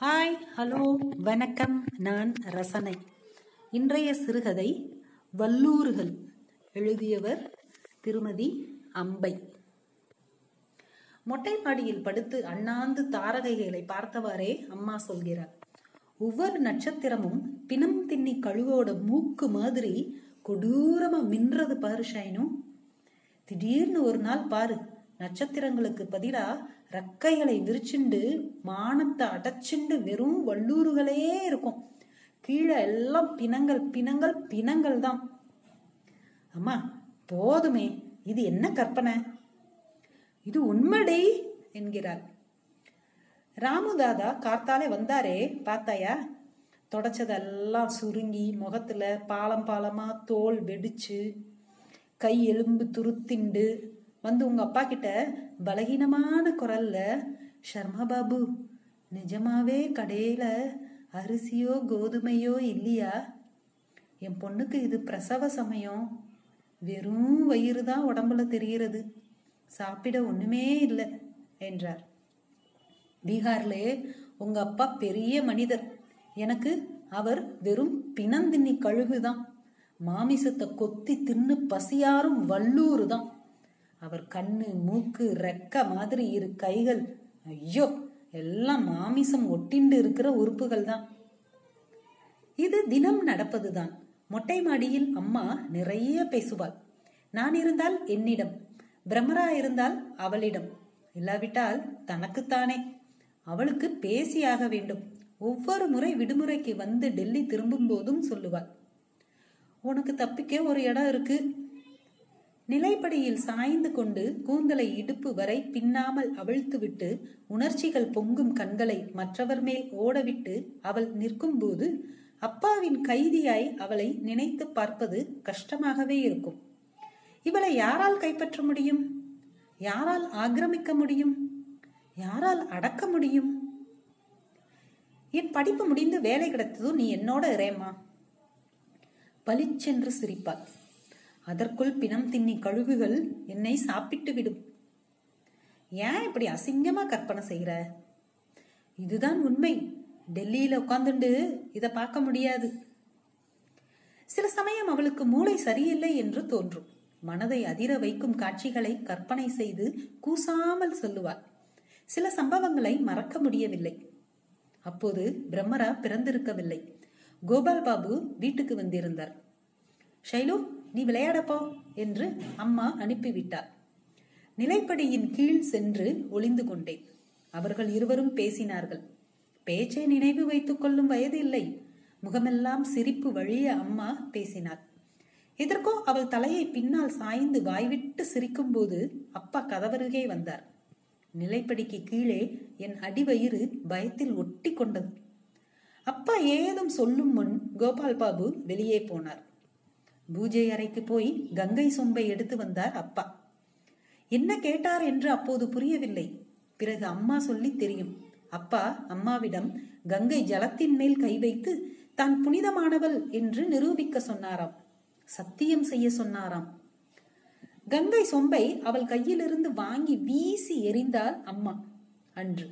Hi hello வணக்கம். நான் ரசனை. இன்றைய சிறுகதை வல்லூறுகள். எழுதியவர் திருமதி அம்பை. மொட்டை மாடியில் படுத்து அண்ணாந்து தாரகைகளை பார்த்தவாறே அம்மா சொல்கிறார். ஒவ்வொரு நட்சத்திரமும் பிணம் தின்னி கழுவோட மூக்கு மாதிரி கொடூரமா மின்றது பாரு ஷைனு. திடீர்னு ஒரு நாள் பாரு நட்சத்திரங்களுக்கு பதிலா ரெக்கைகளை விரிச்சுண்டு மானத்தை அடைச்சுண்டு வெறும் வல்லூறுகளே இருக்கும். கீழே எல்லாம் பிணங்கள் பிணங்கள் பிணங்கள் தான். அம்மா போதுமே. இது என்ன கற்பனை? இது உண்மைடே என்கிறார் ராமுதாதா கார்த்தாலே வந்தாரே பார்த்தாயா? தொடச்சதெல்லாம் சுருங்கி முகத்துல பாலம் பாலமா தோல் வெடிச்சு கை எலும்பு துருத்திண்டு வந்து உங்க அப்பா கிட்ட பலகீனமான குரல்ல ஷர்மா பாபு நிஜமாவே கடையில அரிசியோ கோதுமையோ இல்லையா? என் பொண்ணுக்கு இது பிரசவ சமயம். வெறும் வயிறு தான் உடம்புல தெரிகிறது. சாப்பிட ஒண்ணுமே இல்லை என்றார். பீகார்லே உங்க அப்பா பெரிய மனிதர். எனக்கு அவர் வெறும் பிணந்தின்னி கழுகுதான். மாமிசத்தை கொத்தி தின்னு பசியாரும் வல்லூறு தான் அவர் கண்ணு மூக்கு ரெக்க மாதிரி இரு கைகள். ஐயோ எல்லாம் மாமிசம் ஒட்டிண்டு இருக்கிற உறுப்புகள் தான். இது தினம் நடப்பதுதான். மொட்டை மாடியில் அம்மா நிறைய பேசுவாள். நான் இருந்தால் என்னிடம் பிரம்மரா இருந்தால் அவளிடம். இல்லாவிட்டால் தனக்குத்தானே. அவளுக்கு பேசியாக வேண்டும். ஒவ்வொரு முறை விடுமுறைக்கு வந்து டெல்லி திரும்பும் போதும் சொல்லுவாள். உனக்கு தப்பிக்க ஒரு இடம் இருக்கு. நிலைப்படியில் சாய்ந்து கொண்டு கூந்தலை இடுப்பு வரை பின்னாமல் அவிழ்த்துவிட்டு உணர்ச்சிகள் பொங்கும் கண்களை மற்றவர் மேல் ஓடவிட்டு அவள் நிற்கும் போது அப்பாவின் கைதியாய் அவளை நினைத்து பார்ப்பது கஷ்டமாகவே இருக்கும். இவளை யாரால் கைப்பற்ற முடியும்? யாரால் ஆக்கிரமிக்க முடியும்? யாரால் அடக்க முடியும்? என் படிப்பு முடிந்து வேலை கிடைத்ததும் நீ என்னோட இறையம்மா. பளிச்சென்று சிரிப்பாள். அதற்குள் பிணம் தின்னி கழுகுகள் என்னை சாப்பிட்டு விடும். ஏன் இப்படி அசிங்கமா கற்பனை செய்கிற? இதுதான் உண்மை. டெல்லியில உட்காந்துண்டு இத பார்க்க முடியாது. சில சமயம் அவளுக்கு மூளை சரியில்லை என்று தோன்றும். மனதை அதிர வைக்கும் காட்சிகளை கற்பனை செய்து கூசாமல் சொல்லுவாள். சில சம்பவங்களை மறக்க முடியவில்லை. அப்போது பிரம்மரா பிறந்திருக்கவில்லை. கோபால் பாபு வீட்டுக்கு வந்திருந்தார். ஷைலு நீ விளையாடப்போ என்று அம்மா அனுப்பிவிட்டார். நிலைப்படியின் கீழ் சென்று ஒளிந்து கொண்டேன். அவர்கள் இருவரும் பேசினார்கள். பேச்சை நினைவு வைத்துக் கொள்ளும் வயது இல்லை. முகமெல்லாம் சிரிப்பு வழிய அம்மா பேசினார். எதற்கோ அவள் தலையை பின்னால் சாய்ந்து வாய்விட்டு சிரிக்கும் போது அப்பா கதவருகே வந்தார். நிலைப்படிக்கு கீழே என் அடிவயிறு பயத்தில் ஒட்டி கொண்டது. அப்பா ஏதும் சொல்லும் முன் கோபால் பாபு வெளியே போனார். பூஜை அறைக்கு போய் கங்கை சொம்பை எடுத்து வந்தார் அப்பா. என்ன கேட்டார் என்று அப்போது புரியவில்லை. பிறகு அம்மா சொல்லி தெரியும். அப்பா அம்மாவிடம் கங்கை ஜலத்தின் மேல் கை வைத்து தான் புனிதமானவள் என்று நிரூபிக்க சொன்னாராம். சத்தியம் செய்ய சொன்னாராம். கங்கை சொம்பை அவள் கையிலிருந்து வாங்கி வீசி எறிந்தாள் அம்மா அன்று.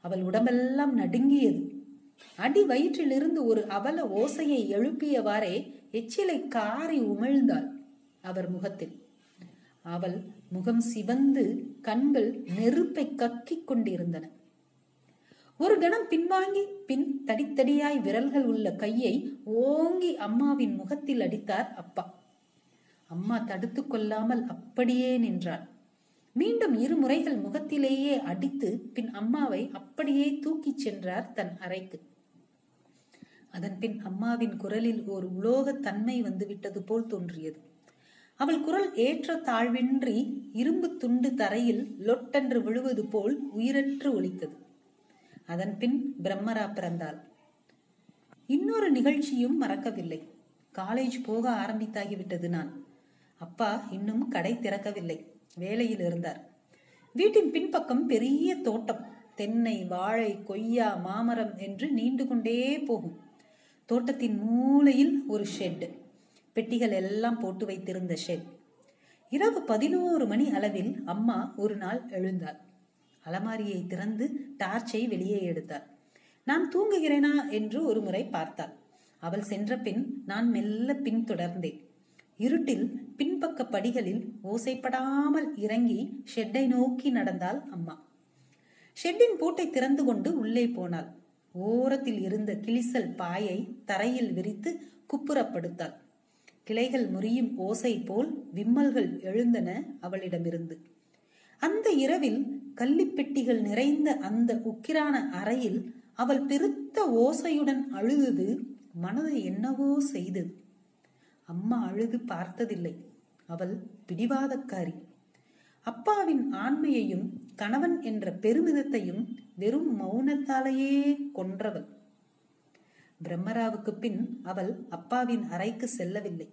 அவள் உடம்பெல்லாம் நடுங்கியது. அடி வயிற்றிலிருந்து ஒரு அவல ஓசையை எழுப்பியவாறே எச்சிலை காரி உமிழ்ந்தாள் அவர் முகத்தில். அவள் முகம் சிவந்து கண்கள் நெருப்பை கக்கிக் கொண்டிருந்தன. ஒரு கணம் பின்வாங்கி பின் தடித்தடியாய் விரல்கள் உள்ள கையை ஓங்கி அம்மாவின் முகத்தில் அடித்தார் அப்பா. அம்மா தடுத்து கொள்ளாமல் அப்படியே நின்றாள். மீண்டும் இரு முறைகள் முகத்திலேயே அடித்து பின் அம்மாவை அப்படியே தூக்கிச் சென்றார் தன் அறைக்கு. அதன்பின் அம்மாவின் குரலில் ஒரு உலோகத் தன்மை வந்துவிட்டது போல் தோன்றியது. அவள் குரல் ஏற்ற தாழ்வின்றி இரும்பு துண்டு தரையில் லொட்டென்று விழுவது போல் உயிரற்று ஒலித்தது. அதன்பின் பிரம்மரா பிறந்தாள். இன்னொரு நிகழ்ச்சியும் மறக்கவில்லை. காலேஜ் போக ஆரம்பித்தாகிவிட்டது நான். அப்பா இன்னும் கடை திறக்கவில்லை. வேலையில் இருந்தார். வீட்டின் பின்பக்கம் பெரிய தோட்டம். தென்னை வாழை கொய்யா மாமரம் என்று நீண்டு கொண்டே போகும். தோட்டத்தின் மூலையில் ஒரு ஷெட் பெட்டிகள் எல்லாம் போட்டு வைத்திருந்த ஷெட் இரவு பதினோரு மணி அளவில் அம்மா ஒரு நாள் எழுந்தாள். அலமாரியை திறந்து டார்ச்சை வெளியே எடுத்தார் நான் தூங்குகிறேனா? என்று ஒரு முறை பார்த்தாள். அவள் சென்ற பின் நான் மெல்ல பின்தொடர்ந்தேன். இருட்டில் பின்பக்க படிகளில் ஓசைப்படாமல் இறங்கி ஷெட்டை நோக்கி நடந்தாள் அம்மா. ஷெட்டின் பூட்டை திறந்து கொண்டு உள்ளே போனாள். ஓரத்தில் இருந்த கிளிசல் பாயை தரையில் விரித்து குப்புறப்படுத்தாள். கிளைகள் முறியும் ஓசை போல் விம்மல்கள் எழுந்தன அவளிடமிருந்து. அந்த இரவில் கள்ளிப்பெட்டிகள் நிறைந்த அந்த உக்கிரான அறையில் அவள் பெருத்த ஓசையுடன் அழுதது மனதை என்னவோ செய்தது. அம்மா அழுது பார்த்ததில்லை. அவள் பிடிவாதக்காரி. அப்பாவின் ஆண்மையையும் கணவன் என்ற பெருமிதத்தையும் வெறும் மௌனத்தாலேயே கொன்றவள். பிரம்மராவுக்கு பின் அவள் அப்பாவின் அறைக்கு செல்லவில்லை.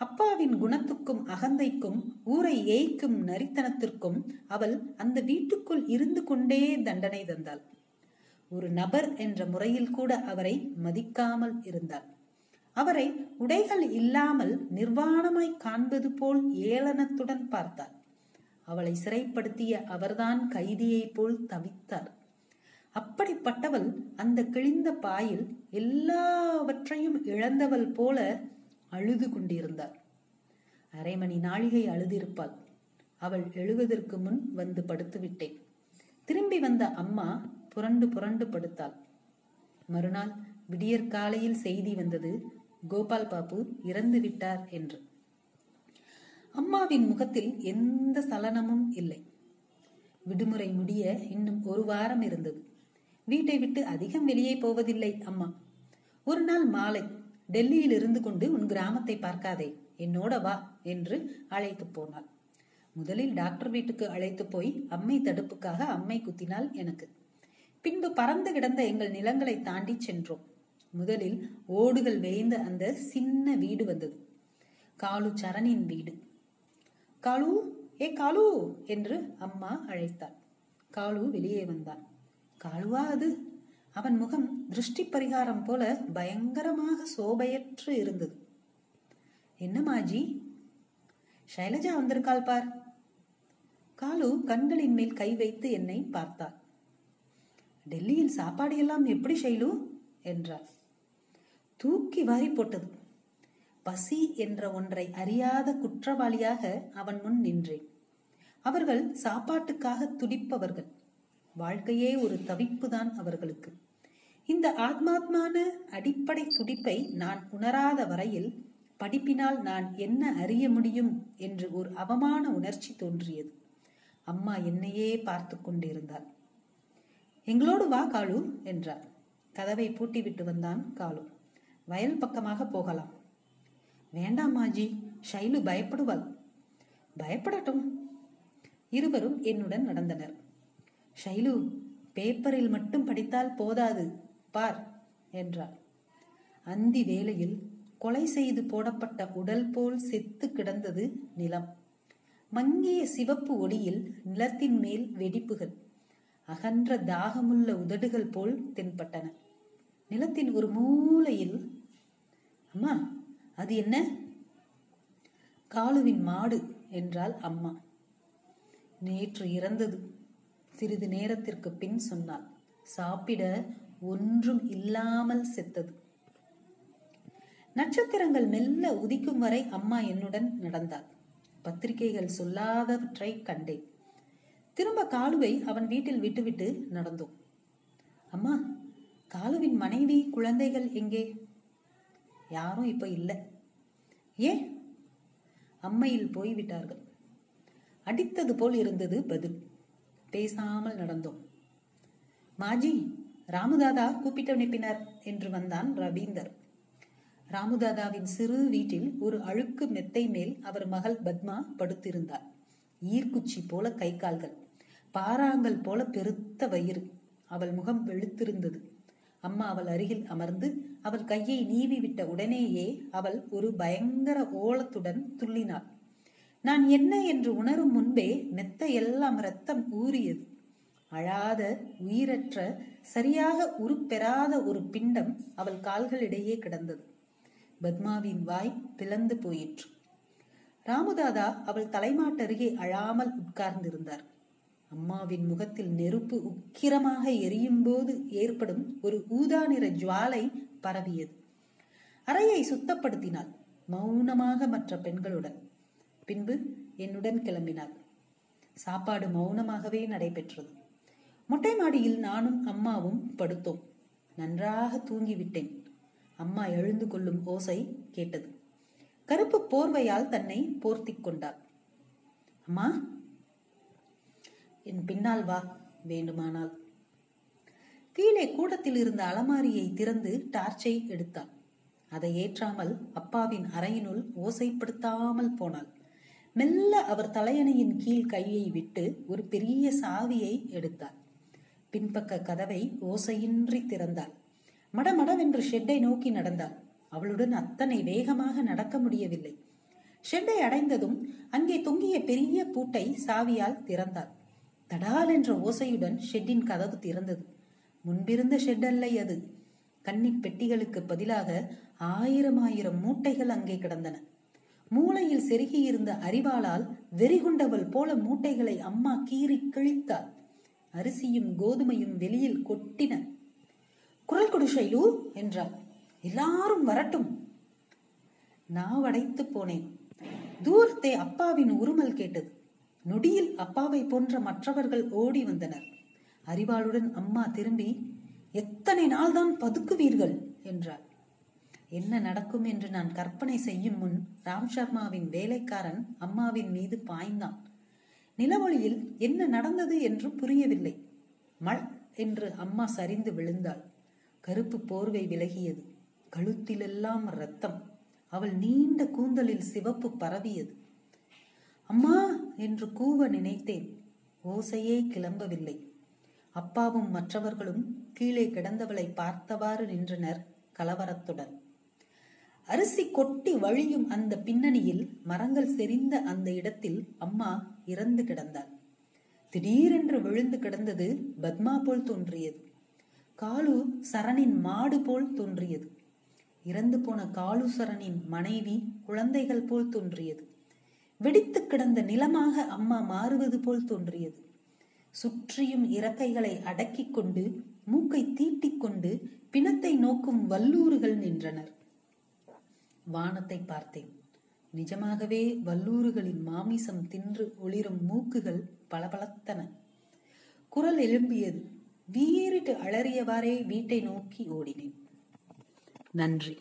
அப்பாவின் குணத்துக்கும் அகந்தைக்கும் ஊரை ஏய்க்கும் நரித்தனத்திற்கும் அவள் அந்த வீட்டுக்குள் இருந்து கொண்டே தண்டனை தந்தாள். ஒரு நபர் என்ற முறையில் கூட அவரை மதிக்காமல் இருந்தாள். அவரை உடைகள் இல்லாமல் நிர்வாணமாய் காண்பது போல் ஏளனத்துடன் பார்த்தாள். அவளை சிறைப்படுத்திய அவர்தான் கைதியைப் போல் தவித்தார். அப்படிப்பட்டவள் அந்த கிழிந்த பாயில் எல்லாவற்றையும் இழந்தவள் போல அழுது கொண்டிருந்தாள். அரை மணி நாழிகை அழுதிருப்பாள். அவள் எழுவதற்கு முன் வந்து படுத்துவிட்டேன். திரும்பி வந்த அம்மா புரண்டு புரண்டு படுத்தாள். மறுநாள் விடியற்காலையில் செய்தி வந்தது கோபால் பாபு இறந்து விட்டார் என்று. அம்மாவின் முகத்தில் எந்த சலனமும் இல்லை. விடுமுறை முடிய இன்னும் ஒரு வாரம் இருந்தது. வீட்டை விட்டு அதிகம் வெளியே போவதில்லை அம்மா. ஒரு நாள் மாலை டெல்லியில் இருந்து கொண்டு உன் கிராமத்தை பார்க்காதே என்னோட வா என்று அழைத்து போனாள். முதலில் டாக்டர் வீட்டுக்கு அழைத்து போய் அம்மை தடுப்புக்காக அம்மை குத்தினாள் எனக்கு. பின்பு பறந்து கிடந்த எங்கள் நிலங்களை தாண்டி சென்றோம். முதலில் ஓடுகள் வேய்ந்த அந்த சின்ன வீடு வந்தது. காலு சரணின் வீடு. காலு ஏ காலு என்று அம்மா அழைத்தாள். காலு வெளியே வந்தான். காலுவா அது? அவன் முகம் திருஷ்டி பரிகாரம் போல பயங்கரமாக சோபையற்று இருந்தது. என்னமாஜி சைலஜா வந்திருக்காள் பார். காலு கண்களின் மேல் கை வைத்து என்னை பார்த்தாள். டெல்லியில் சாப்பாடு எல்லாம் எப்படி ஷைலு? என்றார் தூக்கி வாரி போட்டது. பசி என்ற ஒன்றை அறியாத குற்றவாளியாக அவன் முன் நின்றேன். அவர்கள் சாப்பாட்டுக்காக துடிப்பவர்கள். வாழ்க்கையே ஒரு தவிப்புதான் அவர்களுக்கு. இந்த ஆத்மாத்மான அடிப்படை துடிப்பை நான் உணராத வரையில் படிப்பினால் நான் என்ன அறிய முடியும் என்று ஒரு அவமான உணர்ச்சி தோன்றியது. அம்மா என்னையே பார்த்து கொண்டிருந்தாள். எங்களோடு வா காலு என்றார். கதவை பூட்டிவிட்டு வந்தான் காலு வயல் பக்கமாக போகலாம். வேண்டாம் மாஜி ஷைலு பயப்படுவாள். பயப்படட்டும். இருவரும் என்னுடன் நடந்தனர். ஷைலு பேப்பரில் மட்டும் படித்தால் போதாது பார் என்றார் அந்தி வேளையில் கொலை செய்து போடப்பட்ட உடல் போல் செத்து கிடந்தது நிலம். மங்கிய சிவப்பு ஒளியில் நிலத்தின் மேல் வெடிப்புகள் அகன்ற தாகமுள்ள உதடுகள் போல் தென்பட்டன. நிலத்தின் ஒரு மூலையில் அம்மா அது என்ன? காலுவின் மாடு என்றாள் அம்மா. நேற்று இறந்தது. சிறிது நேரத்திற்கு பின் சொன்னாள். சாப்பிட ஒன்றும் இல்லாமல் செத்தது. நட்சத்திரங்கள் மெல்ல உதிக்கும் வரை அம்மா என்னுடன் நடந்தாள். பத்திரிகைகள் சொல்லாதவற்றை கண்டேன். திரும்ப காலுவை அவன் வீட்டில் விட்டுவிட்டு நடந்தோம். அம்மா காலுவின் மனைவி குழந்தைகள் எங்கே? யாரும் இப்ப இல்லை. ஏன்? அம்மையில் போய்விட்டார்கள். அடித்தது போல் இருந்தது பதில். பேசாமல் நடந்தோம். மாஜி ராமுதாதா கூப்பிட்டு அனுப்பினார் என்று வந்தான் ரவீந்தர். ராமுதாதாவின் சிறு வீட்டில் ஒரு அழுக்கு மெத்தை மேல் அவர் மகள் பத்மா படுத்திருந்தார். ஈர்க்குச்சி போல கை கால்கள் பாறாங்கல் போல பெருத்த வயிறு. அவள் முகம் வெளுத்திருந்தது. அம்மா அவள் அருகில் அமர்ந்து அவள் கையை நீவி விட்ட உடனேயே அவள் ஒரு பயங்கர ஓலத்துடன் துள்ளினாள். நான் என்ன என்று உணரும் முன்பே மெத்த எல்லாம் ரத்தம் ஊறியது. அழாத உயிரற்ற சரியாக உருப்பெறாத ஒரு பிண்டம் அவள் கால்களிடையே கிடந்தது. பத்மாவின் வாய் பிளந்து போயிற்று. ராமுதாதா அவள் தலைமாட்டருகே அழாமல் உட்கார்ந்திருந்தார். அம்மாவின் முகத்தில் நெருப்பு உக்கிரமாக எரியும் போது ஏற்படும் ஒரு ஊதா நிற ஜுவாலை பரவியது. அறையை சுத்தப்படுத்தினாள். மௌனமாக மற்ற பெண்களுடன். பின்பு என்னுடன் கிளம்பினாள். சாப்பாடு மௌனமாகவே நடைபெற்றது. மொட்டை மாடியில் நானும் அம்மாவும் படுத்தோம். நன்றாக தூங்கிவிட்டேன். அம்மா எழுந்து கொள்ளும் ஓசை கேட்டது. கருப்பு போர்வையால் தன்னை போர்த்தி கொண்டாள். அம்மா என் பின்னால் வா வேண்டுமானால். கூடத்தில் இருந்த அலமாரியை திறந்து டார்ச்சை எடுத்தாள். அதை ஏற்றாமல் அப்பாவின் அறையினுள் ஓசைப்படுத்தாமல் போனாள். மெல்ல அவர் தலையணையின் கீழ் கையை விட்டு ஒரு பெரிய சாவியை எடுத்தாள். பின்பக்க கதவை ஓசையின்றி திறந்தாள். மடமடவென்று ஷெட்டை நோக்கி நடந்தாள். அவளுடன் அத்தனை வேகமாக நடக்க முடியவில்லை. ஷெட்டை அடைந்ததும் அங்கே தொங்கிய பெரிய பூட்டை சாவியால் திறந்தாள். தடால் என்ற ஓசையுடன் ஷெட்டின் கதவு திறந்தது. முன்பிருந்த ஷெட் அது. கன்னி பெட்டிகளுக்கு பதிலாக ஆயிரம் ஆயிரம் மூட்டைகள் அங்கே கிடந்தன. மூளையில் செருகியிருந்த அறிவாளால் வெறிகுண்டவள் போல மூட்டைகளை அம்மா கீறி கிழித்தாள். அரிசியும் கோதுமையும் வெளியில் கொட்டின. குரல் கொடு ஷைலு என்றாள். எல்லாரும் வரட்டும். நாவடைத்து போனேன். தூரத்தை அப்பாவின் உருமல் கேட்டது. நொடியில் அப்பாவை போன்ற மற்றவர்கள் ஓடி வந்தனர். அறிவாளுடன் அம்மா திரும்பி எத்தனை நாள்தான் பதுக்குவீர்கள்? என்றார் என்ன நடக்கும் என்று நான் கற்பனை செய்யும் முன் ராம் சர்மாவின் வேலைக்காரன் அம்மாவின் மீது பாய்ந்தான். நிலவொளியில் என்ன நடந்தது என்று புரியவில்லை. மல் என்று அம்மா சரிந்து விழுந்தாள். கருப்பு போர்வை விலகியது. கழுத்திலெல்லாம் ரத்தம் அவள் நீண்ட கூந்தலில் சிவப்பு பரவியது. அம்மா! என்று கூவ நினைத்தேன். ஓசையே கிளம்பவில்லை. அப்பாவும் மற்றவர்களும் கீழே கிடந்தவளை பார்த்தவாறு நின்றனர் கலவரத்துடன். அரிசி கொட்டி வழியும் அந்த பின்னணியில் மரங்கள் செறிந்த அந்த இடத்தில் அம்மா இறந்து கிடந்தாள். திடீரென்று விழுந்து கிடந்தது பத்மா போல் தோன்றியது. காலு சரணின் மாடு போல் தோன்றியது. இறந்து போன காலு சரணின் மனைவி குழந்தைகள் போல் தோன்றியது. வெடித்து கிடந்த நிலமாக அம்மா மாறுவது போல் தோன்றியது. சுற்றியும் இறக்கைகளை அடக்கிக் கொண்டு மூக்கை தீட்டிக் கொண்டு பிணத்தை நோக்கும் வல்லூறுகள் நின்றனர். வானத்தை பார்த்தேன். நிஜமாகவே வல்லூறுகளின் மாமிசம் தின்று ஒளிரும் மூக்குகள் பளபளத்தன. குரல் எழும்பியது வீறிட்டு அலறியவாறே வீட்டை நோக்கி ஓடினேன். நன்றி.